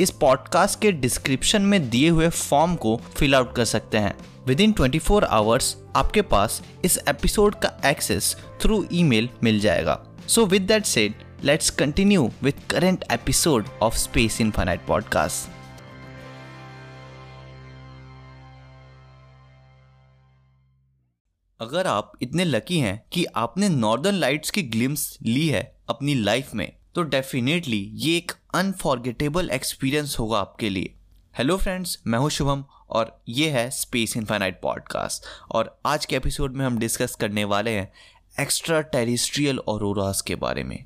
इस पॉडकास्ट के डिस्क्रिप्शन में दिए हुए फॉर्म को फिल आउट कर सकते हैं। Within twenty four hours आपके पास इस एपिसोड का एक्सेस थ्रू ईमेल मिल जाएगा। So with that said let's continue with current episode of space infinite podcast अगर आप इतने लकी हैं कि आपने नॉर्दर्न लाइट्स की ग्लिम्स ली है अपनी लाइफ में तो डेफिनेटली ये एक अनफॉर्गेटेबल एक्सपीरियंस होगा आपके लिए। हेलो फ्रेंड्स मैं हूँ शुभम और ये है स्पेस इनफाइनाइट पॉडकास्ट और आज के एपिसोड में हम डिस्कस करने वाले हैं एक्स्ट्रा टेरिस्ट्रियल और के बारे में।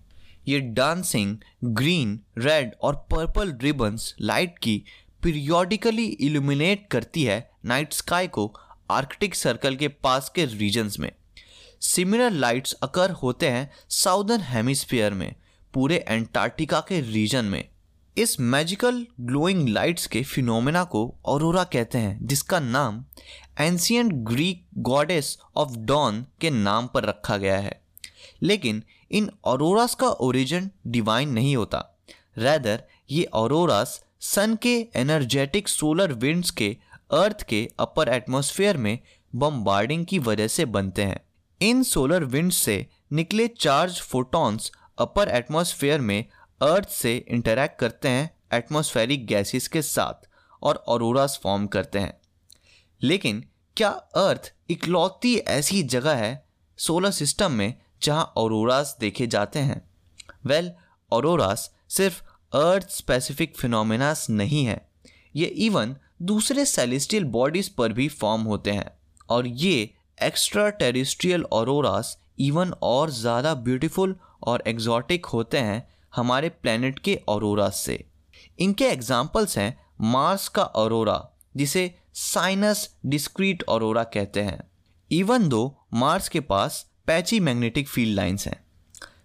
ये डांसिंग ग्रीन रेड और पर्पल रिबन्स लाइट की पीरियोडिकली इल्यूमिनेट करती है नाइट स्काई को आर्कटिक सर्कल के पास के रीजन्स में। सिमिलर लाइट्स अकर होते हैं साउदर्न हेमिस्फीयर में। पूरे एंटार्क्टिका के रीजन में। इस मैजिकल ग्लोइंग लाइट्स के फिनोमेना को औरोरा कहते हैं, जिसका नाम ancient Greek goddess of dawn के नाम पर रखा गया है। लेकिन इन औरोरास का ओरिजिन डिवाइन नहीं होता। रैदर, ये औरोरास सन के एनर्जेटिक सोलर विंड्स के अर्थ के अपर एटमॉस्फेयर में बम्बार्डिंग की वजह से बनते हैं। इन सोलर विंड से निकले चार्ज फोटॉन्स अपर एटमॉस्फेयर में अर्थ से इंटरैक्ट करते हैं एटमॉस्फेरिक गैसेस के साथ और औरोरास फॉर्म करते हैं। लेकिन क्या अर्थ इकलौती ऐसी जगह है सोलर सिस्टम में जहाँ औरोरास देखे जाते हैं? वेल well, औरोरास सिर्फ़ अर्थ स्पेसिफिक फिनोमिनास नहीं है। ये इवन दूसरे सेलेस्टियल बॉडीज पर भी फॉर्म होते हैं और ये एक्स्ट्रा टेरिस्ट्रियल औरोरास इवन और ज़्यादा ब्यूटीफुल और एग्जॉटिक होते हैं हमारे प्लेनेट के औरोरास से। इनके एग्जाम्पल्स हैं मार्स का औरोरा जिसे साइनस डिस्क्रीट औरोरा कहते हैं। इवन दो मार्स के पास पैची मैग्नेटिक फ़ील्ड लाइंस हैं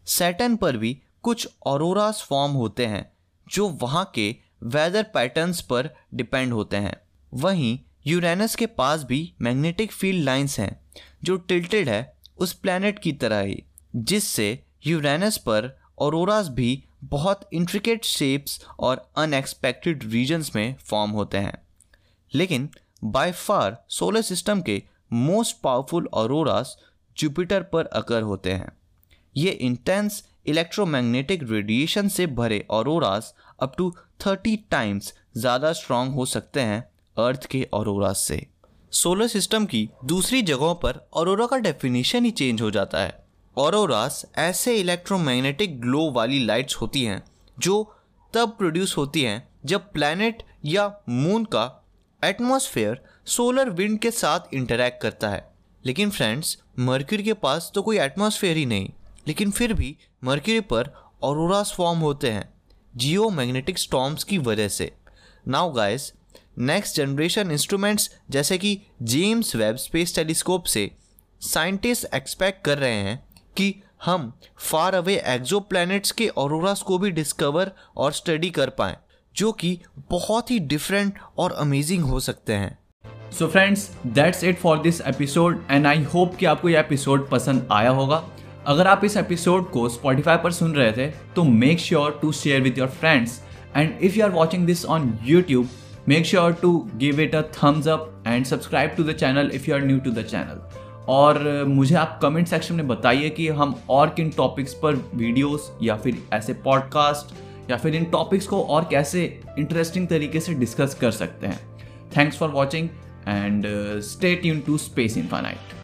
सैटन पर भी कुछ औरोरास फॉर्म होते हैं, जो वहाँ के वेदर पैटर्न्स पर डिपेंड होते हैं। वहीं यूरेनस के पास भी मैग्नेटिक फ़ील्ड लाइंस हैं, जो टिल्टेड है उस प्लैनेट की तरह ही, जिससे यूरेनस पर औरोरास भी बहुत इंट्रिकेट शेप्स और अनएक्सपेक्टेड रीजन्स में फॉर्म होते हैं। लेकिन बाय फार सोलर सिस्टम के मोस्ट पावरफुल औरोरास जुपिटर पर अकर होते हैं। ये इंटेंस इलेक्ट्रोमैग्नेटिक रेडिएशन से भरे auroras up to thirty times ज़्यादा स्ट्रॉन्ग हो सकते हैं अर्थ के औरोरास से। सोलर सिस्टम की दूसरी जगहों पर औरोरा का डेफिनेशन ही चेंज हो जाता है। औरोरास ऐसे इलेक्ट्रोमैग्नेटिक ग्लो वाली लाइट्स होती हैं, जो तब प्रोड्यूस होती हैं जब प्लैनेट या मून का एटमॉस्फेयर सोलर विंड के साथ इंटरैक्ट करता है। लेकिन फ्रेंड्स मर्क्यूरी के पास तो कोई एटमॉस्फेयर ही नहीं, लेकिन फिर भी मर्क्यूरी पर औरोरास फॉर्म होते हैं जियो मैग्नेटिक स्टॉम्स की वजह से। Now guys next generation instruments जैसे कि जेम्स वेब स्पेस टेलीस्कोप से साइंटिस्ट एक्सपेक्ट कर रहे हैं कि हम फार अवे एक्जो के औरोरास को भी डिस्कवर और स्टडी कर पाएँ, जो कि बहुत ही डिफरेंट और अमेजिंग हो सकते हैं। So friends that's it for this episode and I hope कि आपको यह एपिसोड पसंद आया होगा। अगर आप इस एपिसोड को स्पॉटिफाई पर सुन रहे थे तो make sure to share with your friends and if you are watching this on YouTube make sure to give it a thumbs up and subscribe to the channel if you are new to the channel और मुझे आप comment section में बताइए कि हम और किन topics पर वीडियोस या फिर ऐसे पॉडकास्ट या फिर इन टॉपिक्स को और कैसे इंटरेस्टिंग तरीके से डिस्कस कर सकते हैं। Thanks for watching and stay tune to space infinite